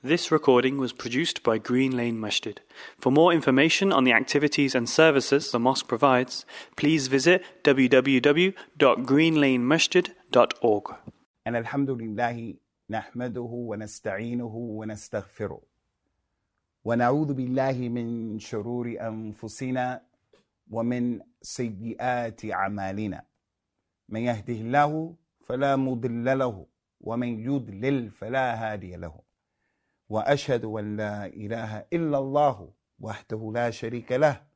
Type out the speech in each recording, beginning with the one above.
This recording was produced by Green Lane Masjid. For more information on the activities and services the mosque provides, please visit www.greenlanemasjid.org. أن الحمد لله نحمده ونستعينه ونستغفره ونعوذ بالله من شرور أنفسنا ومن سيئات أعمالنا من يهده الله فلا مضل له ومن يضلل فلا هادي له وأشهد أن لا إله إلا الله وحده لا شريك له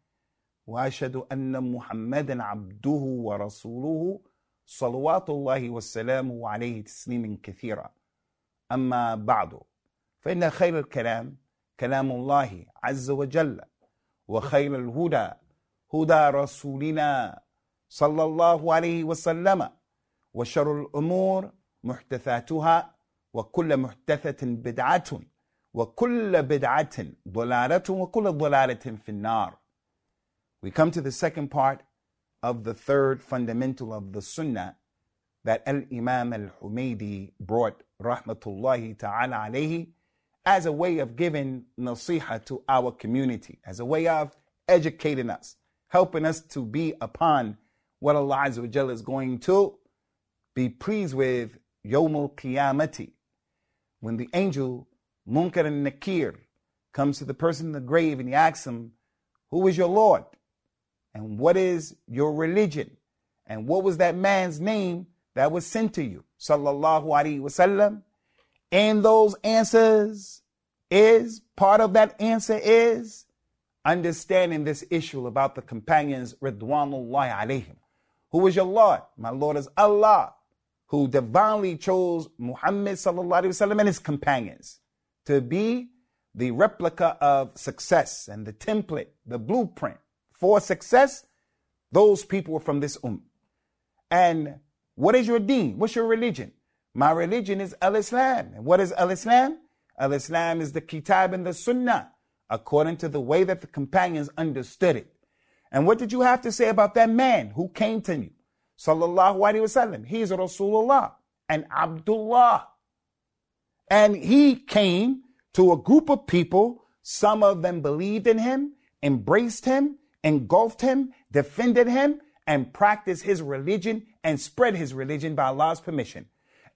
وأشهد أن محمدا عبده ورسوله صلوات الله وسلامه عليه تسليما كثيرا. أما بعد فإن خير الكلام كلام الله عز وجل وخير الهدى هدى رسولنا صلى الله عليه وسلم وشر الأمور محدثاتها وكل محدثة بدعة. وكل بدعة ضلالة وكل ضلالة في النار. We come to the second part of the third fundamental of the Sunnah that Al-Imam Al-Humaydi brought rahmatullahi ta'ala alayhi as a way of giving nasiha to our community, as a way of educating us, helping us to be upon what Allah Azza wa Jalla is going to be pleased with Yawm al-Qiyamati, when the angel Munkar and Nakir comes to the person in the grave and he asks him, Who is your Lord? And what is your religion? And what was that man's name that was sent to you? Sallallahu Alaihi Wasallam. And those answers is, part of that answer is understanding this issue about the companions, Ridwanullahi alayhim. Who is your Lord? My Lord is Allah, who divinely chose Muhammad sallallahu alaihi wasallam and his companions to be the replica of success and the template, the blueprint for success, those people from this umm. And what is your deen? What's your religion? My religion is Al Islam. And what is Al Islam? Al Islam is the Kitab and the Sunnah, according to the way that the companions understood it. And what did you have to say about that man who came to you? Sallallahu Alaihi Wasallam. He is Rasulullah and Abdullah. And he came to a group of people. Some of them believed in him, embraced him, engulfed him, defended him, and practiced his religion and spread his religion by Allah's permission.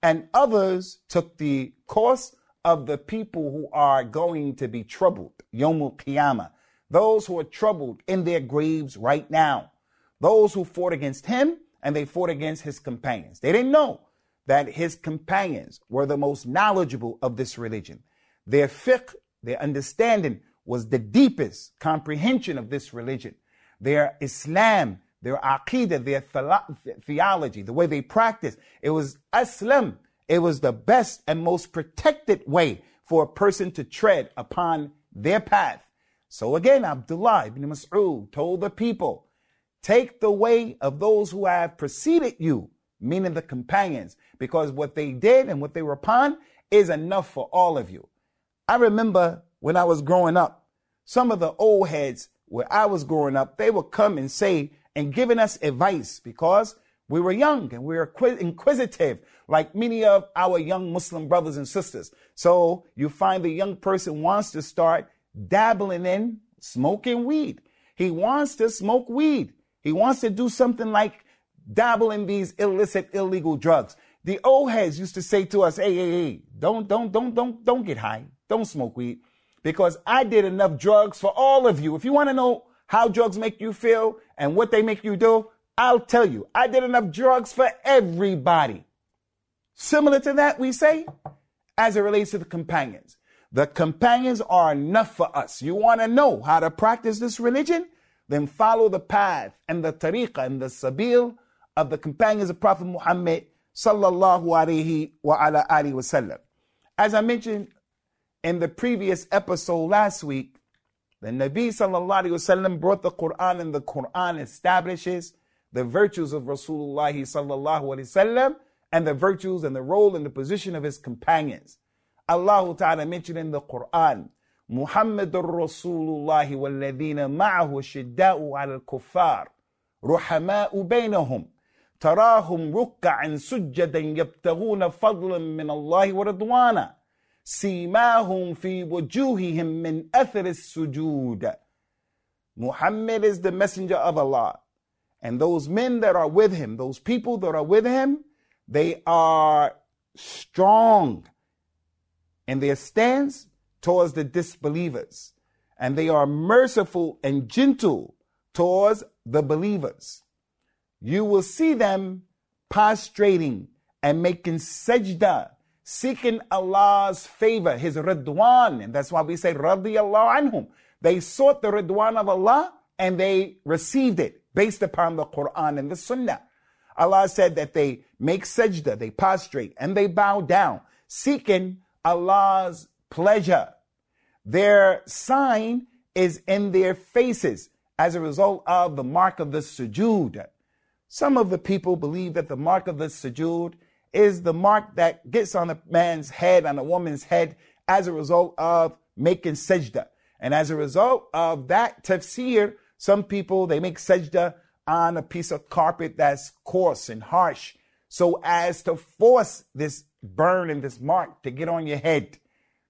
And others took the course of the people who are going to be troubled, Yomul Qiyamah. Those who are troubled in their graves right now. Those who fought against him and they fought against his companions. They didn't know that his companions were the most knowledgeable of this religion. Their fiqh, their understanding was the deepest comprehension of this religion. Their Islam, their aqidah, their theology, the way they practice, it was Islam. It was the best and most protected way for a person to tread upon their path. So again, Abdullah ibn Mas'ud told the people, take the way of those who have preceded you, meaning the companions, because what they did and what they were upon is enough for all of you. I remember when I was growing up, some of the old heads where I was growing up, they would come and say and giving us advice because we were young and we were inquisitive, like many of our young Muslim brothers and sisters. So you find the young person wants to start dabbling in smoking weed. He wants to smoke weed. He wants to do something like dabble in these illicit, illegal drugs. The old heads used to say to us, hey, hey, hey, don't, don't, don't, don't, don't get high. Don't smoke weed because I did enough drugs for all of you. If you want to know how drugs make you feel and what they make you do, I'll tell you. I did enough drugs for everybody. Similar to that, we say, as it relates to the companions. The companions are enough for us. You want to know how to practice this religion? Then follow the path and the tariqah and the sabil of the companions of Prophet Muhammad sallallahu alaihi wa ala alihi wasallam. As I mentioned in the previous episode last week, the Nabi sallallahu alaihi wasallam brought the Quran and the Quran establishes the virtues of Rasulullah sallallahu alaihi wasallam and the virtues and the role and the position of his companions. Allah Ta'ala mentioned in the Quran, محمد رسول الله والذين معه شداء على الكفار رحماء بينهم تراهم ركعا سجدا يبتغون فضلا من الله ورضوانا سيماهم في وجوههم من أثر السجود Muhammad is the messenger of Allah. And those men that are with him, those people that are with him, they are strong in their stance towards the disbelievers. And they are merciful and gentle towards the believers. You will see them prostrating and making sajda, seeking Allah's favor, His ridwan. And that's why we say radiyallahu anhum. They sought the ridwan of Allah and they received it based upon the Quran and the Sunnah. Allah said that they make sajda, they prostrate, and they bow down, seeking Allah's pleasure. Their sign is in their faces as a result of the mark of the sujood. Some of the people believe that the mark of the sujood is the mark that gets on a man's head, on a woman's head, as a result of making sajda. And as a result of that tafsir, some people, they make sajda on a piece of carpet that's coarse and harsh so as to force this burn and this mark to get on your head.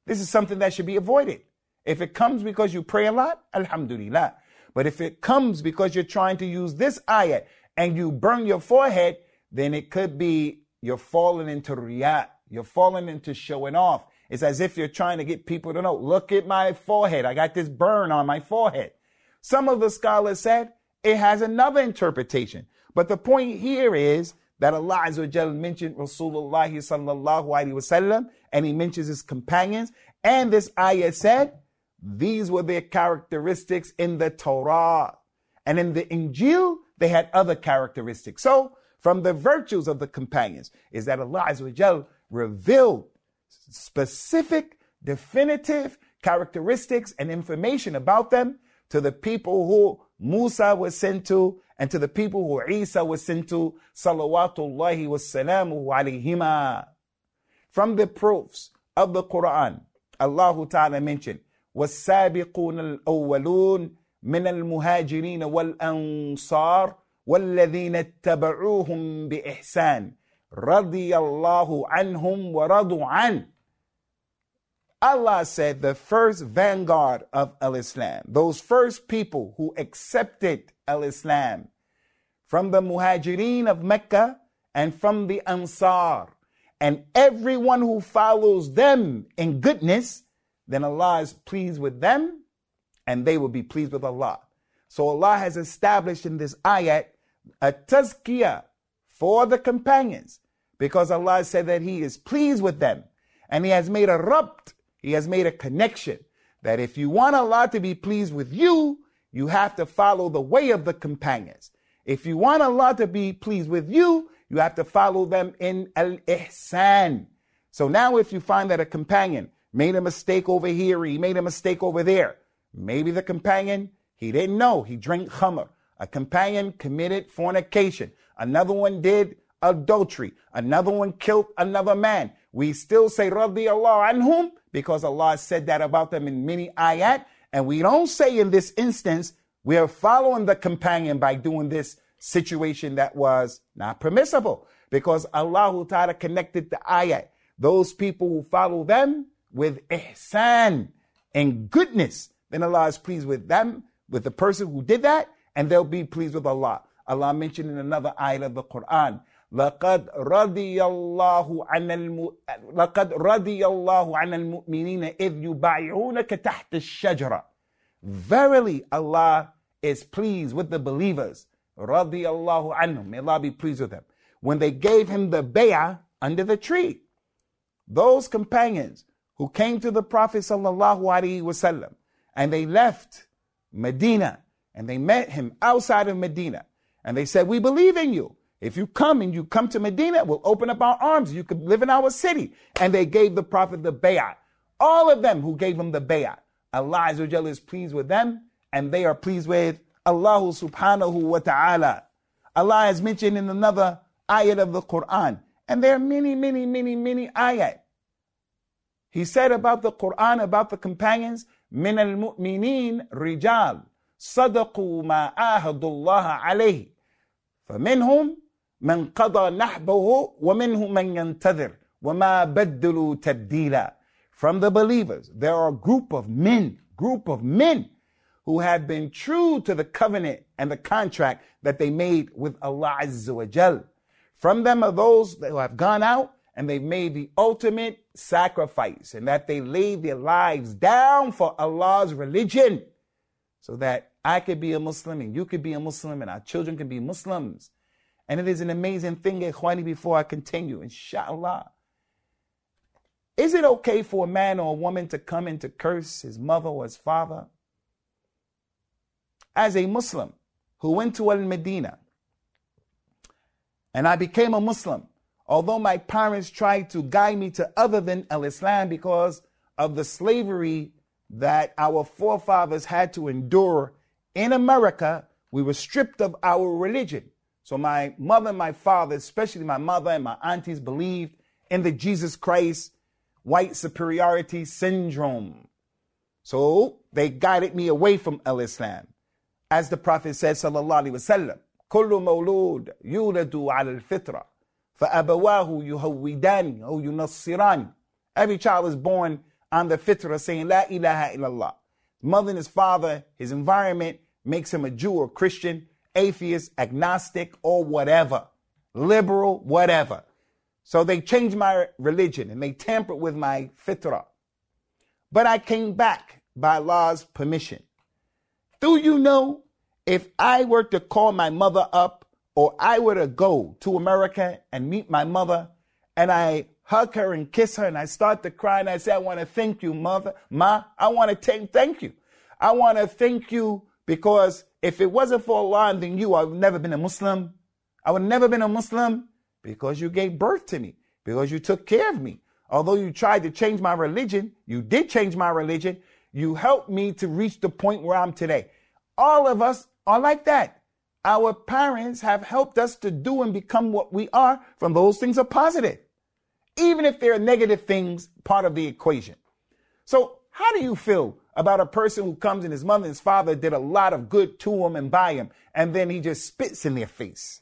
This is something that should be avoided. If it comes because you pray a lot, alhamdulillah. But if it comes because you're trying to use this ayat and you burn your forehead, then it could be you're falling into riyat. You're falling into showing off. It's as if you're trying to get people to know, look at my forehead. I got this burn on my forehead. Some of the scholars said it has another interpretation. But the point here is that Allah Azza mentioned Rasulullah sallallahu alaihi wasallam and he mentions his companions. And this ayah said, these were their characteristics in the Torah. And in the Injil, they had other characteristics. So, from the virtues of the companions is that Allah Azza revealed specific, definitive characteristics and information about them to the people who Musa was sent to and to the people who Isa was sent to, salawatullahi wassalamu alayhima. From the proofs of the Quran, Allah Ta'ala mentioned, والسابقون الأولون من المهاجرين والأنصار والذين اتبعوهم بإحسان رضي الله عنهم ورضوا عنه Allah said the first vanguard of Al Islam, those first people who accepted Al Islam from the Muhajirin of Mecca and from the Ansar, and everyone who follows them in goodness, then Allah is pleased with them and they will be pleased with Allah. So Allah has established in this ayat a tazkiyah for the companions because Allah said that He is pleased with them and He has made a rabt he has made a connection that if you want Allah to be pleased with you, you have to follow the way of the companions. If you want Allah to be pleased with you, you have to follow them in al ihsan. So now, if you find that a companion made a mistake over here, he made a mistake over there, maybe the companion, he didn't know, he drank khamr. A companion committed fornication. Another one did adultery. Another one killed another man. We still say radiyallahu anhum because Allah said that about them in many ayat. And we don't say in this instance, we are following the companion by doing this situation that was not permissible because Allah Ta'ala connected the ayat. Those people who follow them with ihsan and goodness, then Allah is pleased with them, with the person who did that, and they'll be pleased with Allah. Allah mentioned in another ayat of the Quran, لقد رضي الله عن الم... لقد رضي الله عن المؤمنين إذ يبايعونك تحت الشجرة. Verily Allah is pleased with the believers. رضي الله عنهم. May Allah be pleased with them. When they gave him the bay'ah under the tree. Those companions who came to the Prophet sallallahu alaihi wasallam and they left Medina and they met him outside of Medina and they said, we believe in you. If you come and you come to Medina, we'll open up our arms. You could live in our city. And they gave the Prophet the bay'ah. All of them who gave him the bay'ah. Allah is pleased with them and they are pleased with Allah subhanahu wa ta'ala. Allah has mentioned in another ayat of the Quran. And there are many, many, many, many ayat. He said about the Quran, about the companions, من المؤمنين رجال صدقوا ما آهدوا الله عليه فمنهم من قضى نحبه ومنهم من ينتظر وما بدلوا تبديلا from the believers, there are a group of men, group of men who have been true to the covenant and the contract that they made with Allah Azza wa Jal. From them are those who have gone out and they've made the ultimate sacrifice and that they laid their lives down for Allah's religion so that I could be a Muslim and you could be a Muslim and our children can be Muslims. And it is an amazing thing, Ikhwani, before I continue, inshallah. Is it okay for a man or a woman to come and to curse his mother or his father? As a Muslim who went to Al Medina and I became a Muslim, although my parents tried to guide me to other than Al Islam because of the slavery that our forefathers had to endure in America, we were stripped of our religion. So my mother and my father, especially my mother and my aunties, believed in the Jesus Christ white superiority syndrome. So they guided me away from Al Islam. As the Prophet said, Sallallahu Alaihi Wasallam, كل مولود يولد على الفطرة فأبواه يهودان أو ينصران Every child is born on the fitrah saying La ilaha illallah. Mother and his father, his environment makes him a Jew or Christian atheist, agnostic, or whatever, liberal, whatever. So they changed my religion and they tampered with my fitrah. But I came back by Allah's permission. Do you know if I were to call my mother up or I were to go to America and meet my mother and I hug her and kiss her and I start to cry and I say, I want to thank you, mother, ma, I want to thank you. I want to thank you because if it wasn't for Allah and then you, I would never been a Muslim. I would never been a Muslim because you gave birth to me, because you took care of me. Although you tried to change my religion, you did change my religion. You helped me to reach the point where I'm today. All of us are like that. Our parents have helped us to do and become what we are from those things are positive, even if they're negative things part of the equation. So how do you feel about a person who comes and his mother and his father did a lot of good to him and by him, and then he just spits in their face.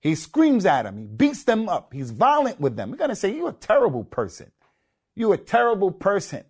He screams at them, he beats them up, he's violent with them. We're going to say, You're a terrible person. You're a terrible person.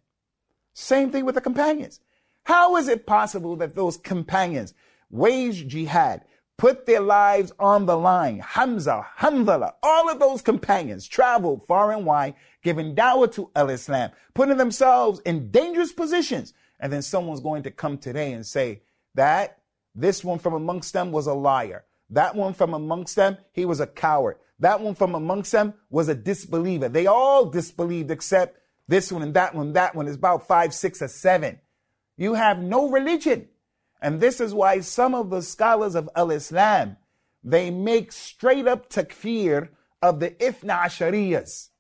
Same thing with the companions. How is it possible that those companions waged jihad, put their lives on the line? Hamza, Hamdallah, all of those companions traveled far and wide giving dawah to Al Islam, putting themselves in dangerous positions. And then someone's going to come today and say that this one from amongst them was a liar. That one from amongst them, he was a coward. That one from amongst them was a disbeliever. They all disbelieved except this one and that one, that one is about five, six, or seven. You have no religion. And this is why some of the scholars of Al Islam, they make straight up takfir of the Ithna Ashariyas.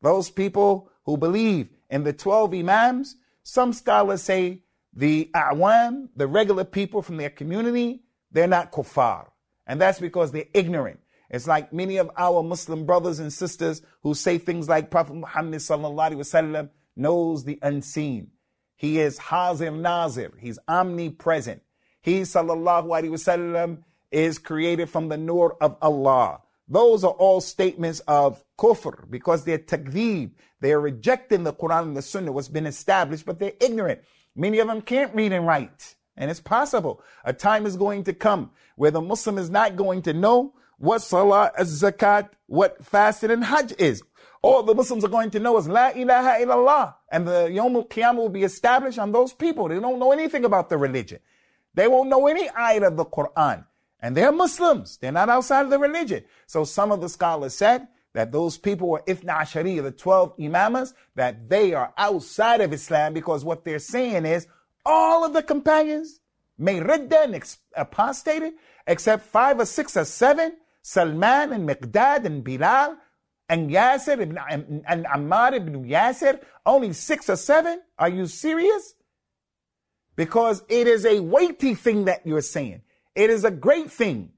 Those people who believe in the 12 Imams, some scholars say the awam, the regular people from their community, they're not kuffar. And that's because they're ignorant. It's like many of our Muslim brothers and sisters who say things like Prophet Muhammad sallallahu knows the unseen. He is Hazir Nazir. He's omnipresent. He sallallahu alaihi wasallam is created from the nur of Allah. Those are all statements of kufr because they're takdeeb. They're rejecting the Quran and the Sunnah, what's been established, but they're ignorant. Many of them can't read and write. And it's possible. A time is going to come where the Muslim is not going to know what salah, zakat, what fasting and hajj is. All the Muslims are going to know is La ilaha illallah. And the Yom al-Qiyamah will be established on those people. They don't know anything about the religion. They won't know any ayat of the Quran. And they're Muslims. They're not outside of the religion. So some of the scholars said that those people were Ithna Ashariya, the 12 Imamas, that they are outside of Islam because what they're saying is all of the companions made ridda and apostated except five or six or seven, Salman and Miqdad and Bilal and Yasir ibn, and Ammar ibn Yasir, only six or seven? Are you serious? Because it is a weighty thing that you're saying. It is a great thing.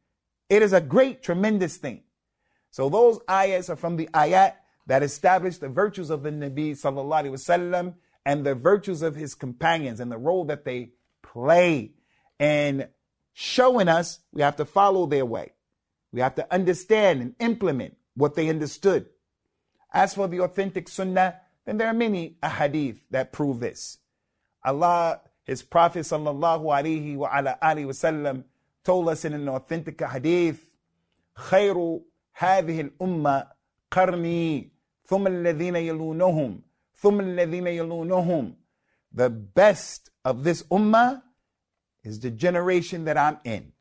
It is a great, tremendous thing. So those ayats are from the ayat that establish the virtues of the Nabi sallallahu alaihi wasallam and the virtues of his companions and the role that they play in showing us we have to follow their way. We have to understand and implement what they understood. As for the authentic sunnah, then there are many ahadith that prove this. Allah, His Prophet sallallahu alaihi wa ala alihi wasallam told us in an authentic hadith, خير هذه الأمة قرني ثم الذين يلونهم ثم الذين يلونهم The best of this ummah is the generation that I'm in.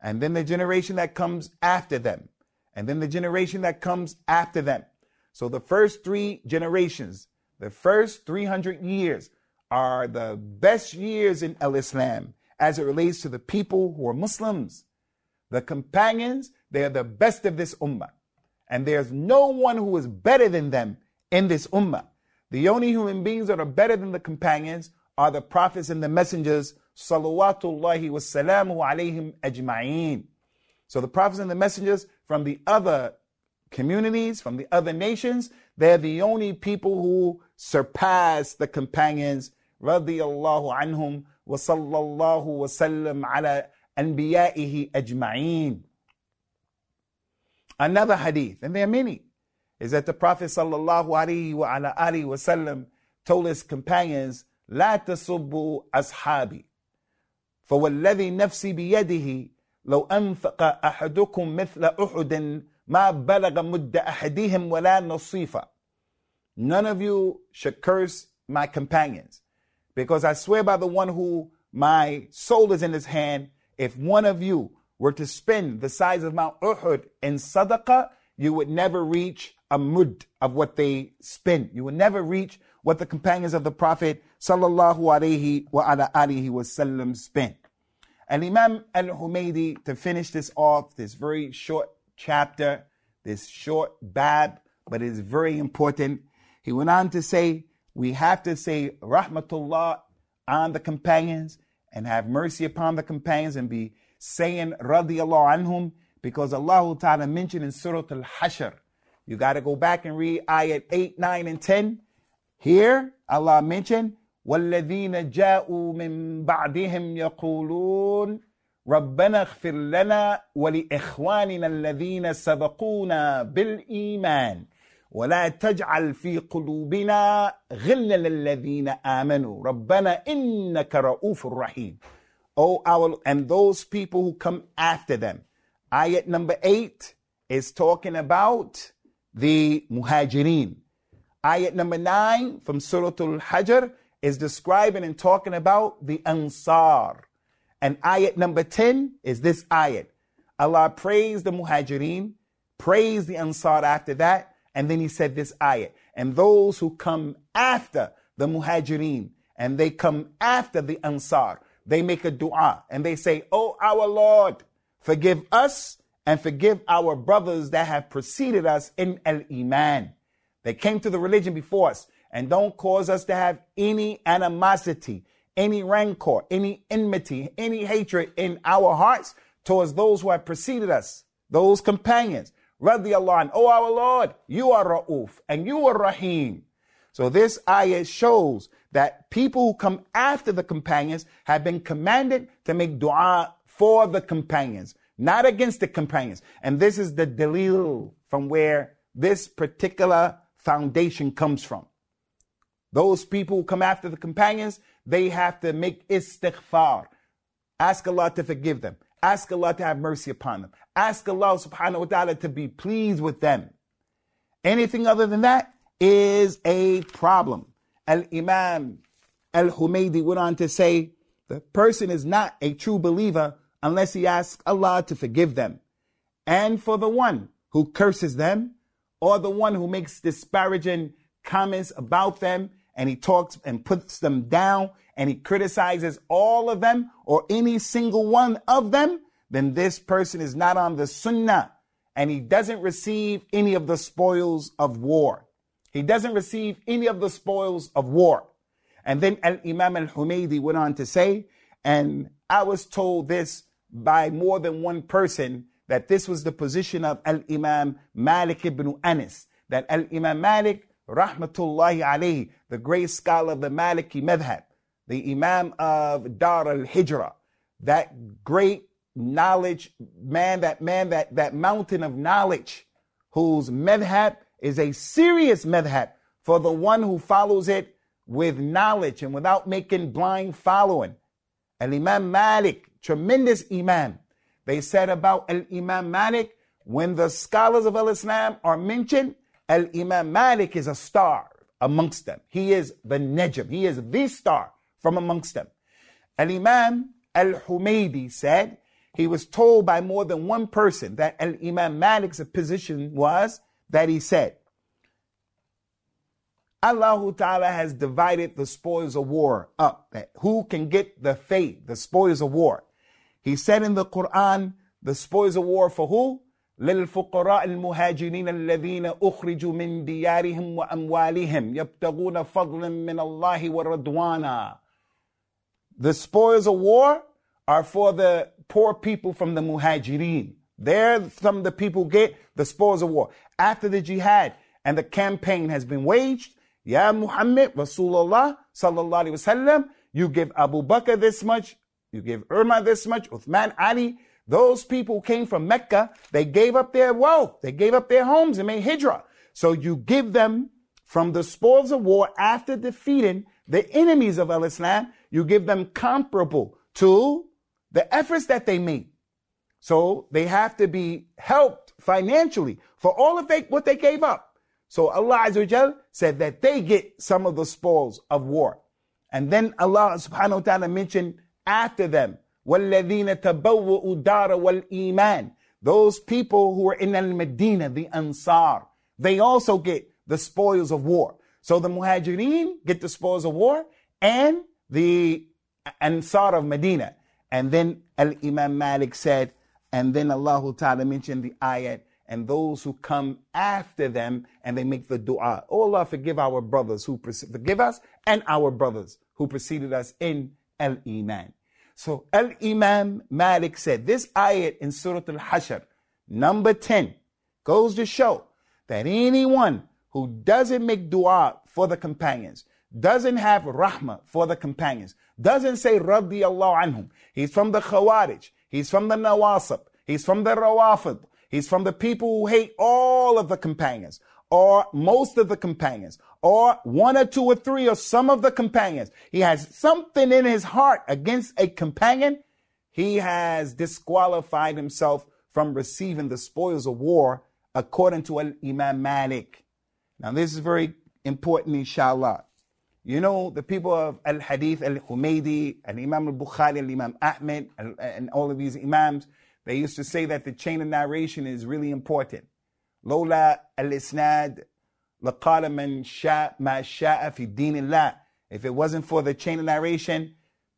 And then the generation that comes after them. And then the generation that comes after them. So the first three generations, the first 300 years are the best years in Al Islam as it relates to the people who are Muslims. The companions, they are the best of this ummah. And there's no one who is better than them in this ummah. The only human beings that are better than the companions are the prophets and the messengers, salawatullahi wassalamu alayhim ajma'een. So the prophets and the messengers from the other communities, from the other nations, they're the only people who surpass the companions, radiyallahu anhum wa sallallahu wa sallam ala anbiya'ihi ajma'een. Another hadith, and there are many, is that the Prophet sallallahu alaihi wa ala alihi wasallam told his companions, لا تسبوا أصحابي فوالذي نفسي بيده لو أنفق أحدكم مثل أحد ما بلغ مد أحدهم ولا نصيفا None of you should curse my companions because I swear by the one who my soul is in his hand, if one of you were to spend the size of Mount Uhud in sadaqah, you would never reach a mud of what they spent. You would never reach what the companions of the Prophet sallallahu alaihi wa wasallam spent. And Imam al-Humaydi, to finish this off, this very short chapter, this short bab, but it is very important. He went on to say, we have to say rahmatullah on the companions and have mercy upon the companions and be saying radiallahu anhum because Allah Ta'ala mentioned in Surah Al-Hashr. You got to go back and read ayat 8, 9, and 10. Here, Allah mentioned, والذين جاءوا من بعدهم يقولون ربنا اغفر لنا ولإخواننا الذين سبقونا بالإيمان ولا تجعل في قلوبنا غلا للذين آمنوا ربنا إنك رؤوف رحيم Oh, our, and those people who come after them. Ayat number eight is talking about the muhajirin. Ayat number nine from Surah Al-Hashr is describing and talking about the ansar. And ayat number 10 is this ayat. Allah praise the muhajirin, praise the ansar after that, and then he said this ayat. And those who come after the muhajirin and they come after the Ansar, they make a dua and they say, Oh, our Lord, forgive us and forgive our brothers that have preceded us in al iman. They came to the religion before us and don't cause us to have any animosity, any rancor, any enmity, any hatred in our hearts towards those who have preceded us, those companions. Radiallahu Oh our Lord, you are Ra'uf and you are Rahim. So this ayah shows that people who come after the companions have been commanded to make dua for the companions, not against the companions. And this is the dalil from where this particular foundation comes from. Those people who come after the companions, they have to make istighfar. Ask Allah to forgive them. Ask Allah to have mercy upon them. Ask Allah subhanahu wa ta'ala to be pleased with them. Anything other than that is a problem. Al Imam Al Humaydi went on to say, the person is not a true believer unless he asks Allah to forgive them. And for the one who curses them, or the one who makes disparaging comments about them, and he talks and puts them down, and he criticizes all of them, or any single one of them, then this person is not on the sunnah, and he doesn't receive any of the spoils of war. He doesn't receive any of the spoils of war. And then Al Imam Al Humaydi went on to say, and I was told this by more than one person that this was the position of Al Imam Malik ibn Anas, that Al Imam Malik, rahmatullahi alayhi, the great scholar of the Maliki madhab, the Imam of Dar al Hijrah, that great knowledge man, that man, that, that mountain of knowledge, whose madhab is a serious madhab for the one who follows it with knowledge and without making blind following. Al Imam Malik, tremendous Imam. They said about Al Imam Malik, when the scholars of Al Islam are mentioned, Al Imam Malik is a star amongst them. He is the Najm. He is the star from amongst them. Al Imam Al Humaydi said he was told by more than one person that Al Imam Malik's position was that he said, Allah Ta'ala has divided the spoils of war up. That who can get the faith, the spoils of war? He said in the Quran, the spoils of war for who? للفقراء المهاجرين الذين اخرجوا من ديارهم واموالهم يبتغون فضلا من الله ورضوانا. The spoils of war are for the poor people from the muhajirin. There, some the people get the spoils of war. After the jihad and the campaign has been waged, Ya Muhammad Rasulullah sallallahu alaihi wasallam, you give Abu Bakr this much, you give Umar this much, Uthman Ali, those people came from Mecca. They gave up their wealth. They gave up their homes and made hijrah. So you give them from the spoils of war after defeating the enemies of Al-Islam, you give them comparable to the efforts that they made. So they have to be helped financially for all of they, what they gave up. So Allah Azza said that they get some of the spoils of war. And then Allah subhanahu wa ta'ala mentioned after them, وَالَّذِينَ تَبَوُّؤُ دَارَ وَالْإِيمَانِ Those people who are in al-Medina, the Ansar, they also get the spoils of war. So the Muhajirin get the spoils of war and the Ansar of Medina. And then Al-Imam Malik said, and then Allah Ta'ala mentioned the ayat, and those who come after them and they make the dua. Oh Allah, forgive our brothers who forgive us and our brothers who preceded us in Al Iman. So Al Imam Malik said this ayat in Surah Al Hashr, number 10, goes to show that anyone who doesn't make dua for the companions, doesn't have rahmah for the companions, doesn't say radiyallahu anhum, he's from the Khawarij, he's from the Nawasib, he's from the Rawafid, He's from the people who hate all of the companions or most of the companions or one or two or three or some of the companions. He has something in his heart against a companion. He has disqualified himself from receiving the spoils of war according to an Imam Malik. Now this is very important, inshallah. You know, the people of Al Hadith, Al Humaydi, Al Imam Al Bukhari, Al Imam Ahmed, and all of these Imams, they used to say that the chain of narration is really important. Lola al-isnad laqala man sha ma sha'a fi dinillah. If it wasn't for the chain of narration,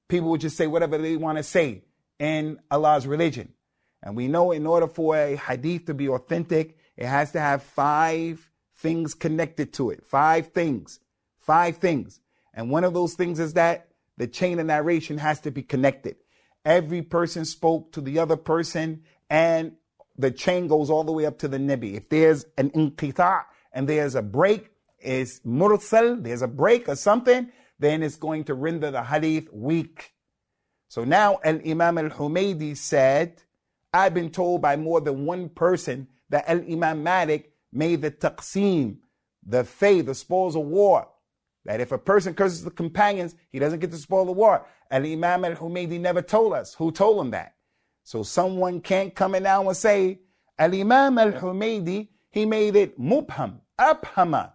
people would just say whatever they want to say in Allah's religion. And we know in order for a hadith to be authentic, it has to have five things connected to it. Five things. Five things. And one of those things is that the chain of narration has to be connected. Every person spoke to the other person, and the chain goes all the way up to the Nabi. If there's an inqita and there's a break, is mursal, there's a break or something, then it's going to render the hadith weak. So now Al Imam Al Humaydi said, I've been told by more than one person that Al Imam Malik made the taqsim, the fay, the spoils of war. That if a person curses the companions, he doesn't get the spoil of war. Al Imam al Humaydi never told us. Who told him that? So someone can't come in now and say, Al Imam al Humaydi, he made it mubham, abhama,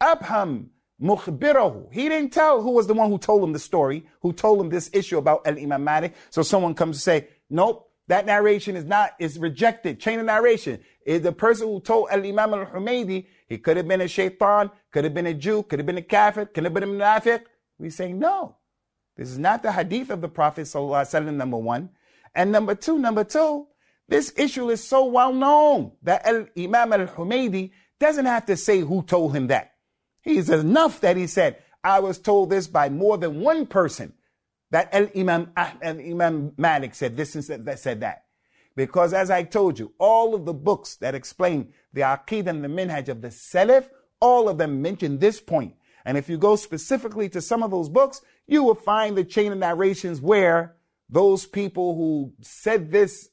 abham, mukhbirahu. He didn't tell who was the one who told him the story, who told him this issue about Al Imam Malik. So someone comes to say, nope, that narration is not, is rejected. Chain of narration. Is the person who told Al Imam al Humaydi, he could have been a shaitan, could have been a Jew, could have been a kafir, could have been a munafiq. We say no. This is not the hadith of the Prophet number one. And number two, number two, this issue is so well known that Al Imam Al Humaydi doesn't have to say who told him that. He's enough that he said, I was told this by more than one person that Al Imam ah, Al Imam Malik said this and that said that. Because as I told you, all of the books that explain the Aqid and the Minhaj of the Salaf, all of them mention this point. And if you go specifically to some of those books, you will find the chain of narrations where those people who said this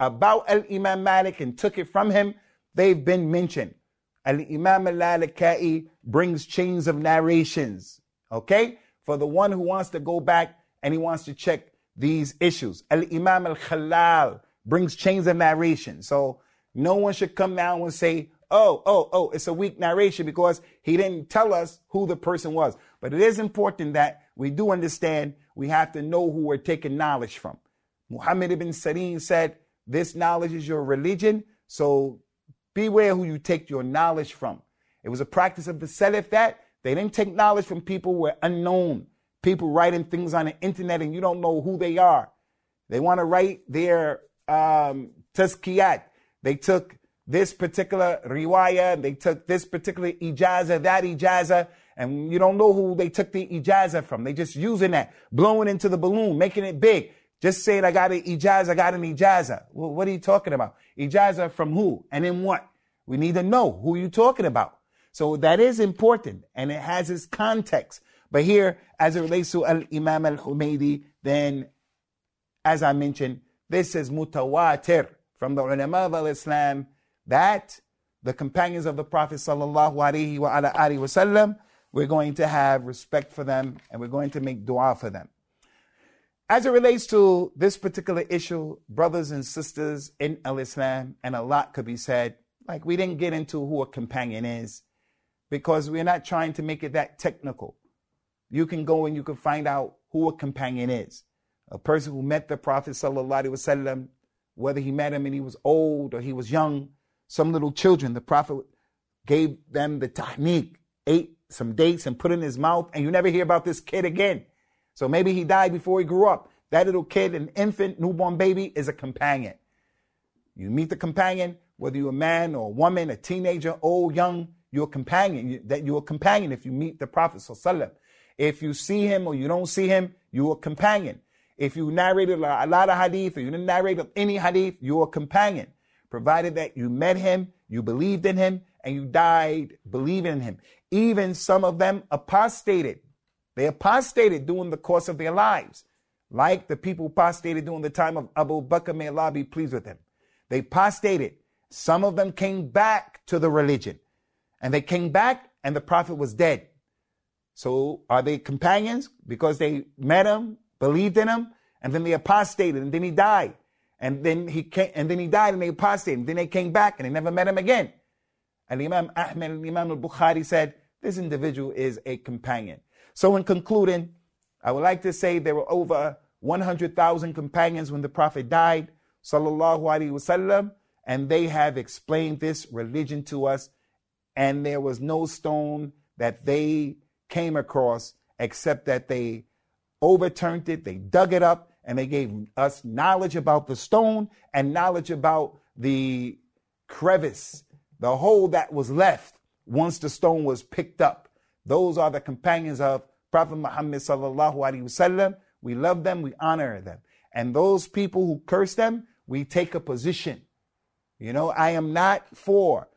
about Al Imam Malik and took it from him, they've been mentioned. Al Imam al Lalakai brings chains of narrations. Okay? For the one who wants to go back and he wants to check these issues. Al Imam al Khalal brings chains of narration. So no one should come now and say, oh, oh, oh, it's a weak narration because he didn't tell us who the person was. But it is important that we do understand we have to know who we're taking knowledge from. Muhammad ibn Sirin said, this knowledge is your religion, so beware who you take your knowledge from. It was a practice of the Salaf that they didn't take knowledge from people who were unknown, people writing things on the internet and you don't know who they are. They want to write their um, tazkiyat. They took this particular riwayah, they took this particular ijaza, that ijaza, and you don't know who they took the ijaza from. They just using that, blowing into the balloon, making it big. Just saying, I got an ijaza, I got an ijaza. Well, what are you talking about? Ijaza from who and in what? We need to know who you're talking about. So that is important and it has its context. But here, as it relates to Al Imam Al Humaydi, then as I mentioned, this is mutawatir from the ulama of Islam that the companions of the Prophet sallallahu alaihi wasallam, we're going to have respect for them and we're going to make dua for them. As it relates to this particular issue, brothers and sisters in Al Islam, and a lot could be said, like we didn't get into who a companion is because we're not trying to make it that technical. You can go and you can find out who a companion is. A person who met the Prophet wasallam, whether he met him and he was old or he was young, some little children, the Prophet gave them the tahniq, ate some dates and put in his mouth, and you never hear about this kid again. So maybe he died before he grew up. That little kid, an infant, newborn baby, is a companion. You meet the companion, whether you're a man or a woman, a teenager, old, young, you're a companion. That you're a companion if you meet the Prophet. If you see him or you don't see him, you're a companion. If you narrated a lot of hadith or you didn't narrate any hadith, you're a companion. Provided that you met him, you believed in him, and you died believing in him. Even some of them apostated. They apostated during the course of their lives, like the people apostated during the time of Abu Bakr, may Allah be pleased with him. They apostated. Some of them came back to the religion, and they came back, and the Prophet was dead. So are they companions because they met him, believed in him, and then they apostated, and then he died, and then he came, and then he died, and they apostated, and then they came back, and they never met him again. And Imam Ahmed and Imam al-Bukhari said this individual is a companion. So, in concluding, I would like to say there were over 100,000 companions when the Prophet died, sallallahu alaihi wasallam, and they have explained this religion to us, and there was no stone that they came across except that they overturned it, they dug it up, and they gave us knowledge about the stone and knowledge about the crevice, the hole that was left once the stone was picked up. Those are the companions of Prophet Muhammad sallallahu alaihi wasallam. We love them, we honor them. And those people who curse them, we take a position. You know, I am not for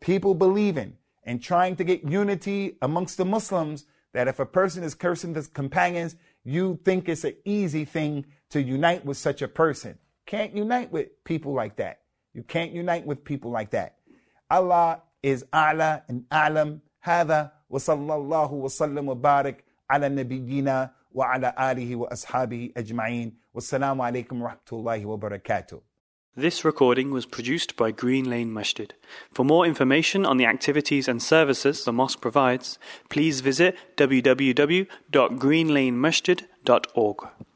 people believing and trying to get unity amongst the Muslims that if a person is cursing his companions, you think it's an easy thing to unite with such a person. Can't unite with people like that. You can't unite with people like that. Allah is A'la and A'lam. هذا وصلى الله وسلم وبارك على نبينا وعلى آله وأصحابه أجمعين والسلام عليكم ورحمة الله وبركاته This recording was produced by Green Lane Masjid. For more information on the activities and services the mosque provides, please visit www.greenlanemasjid.org.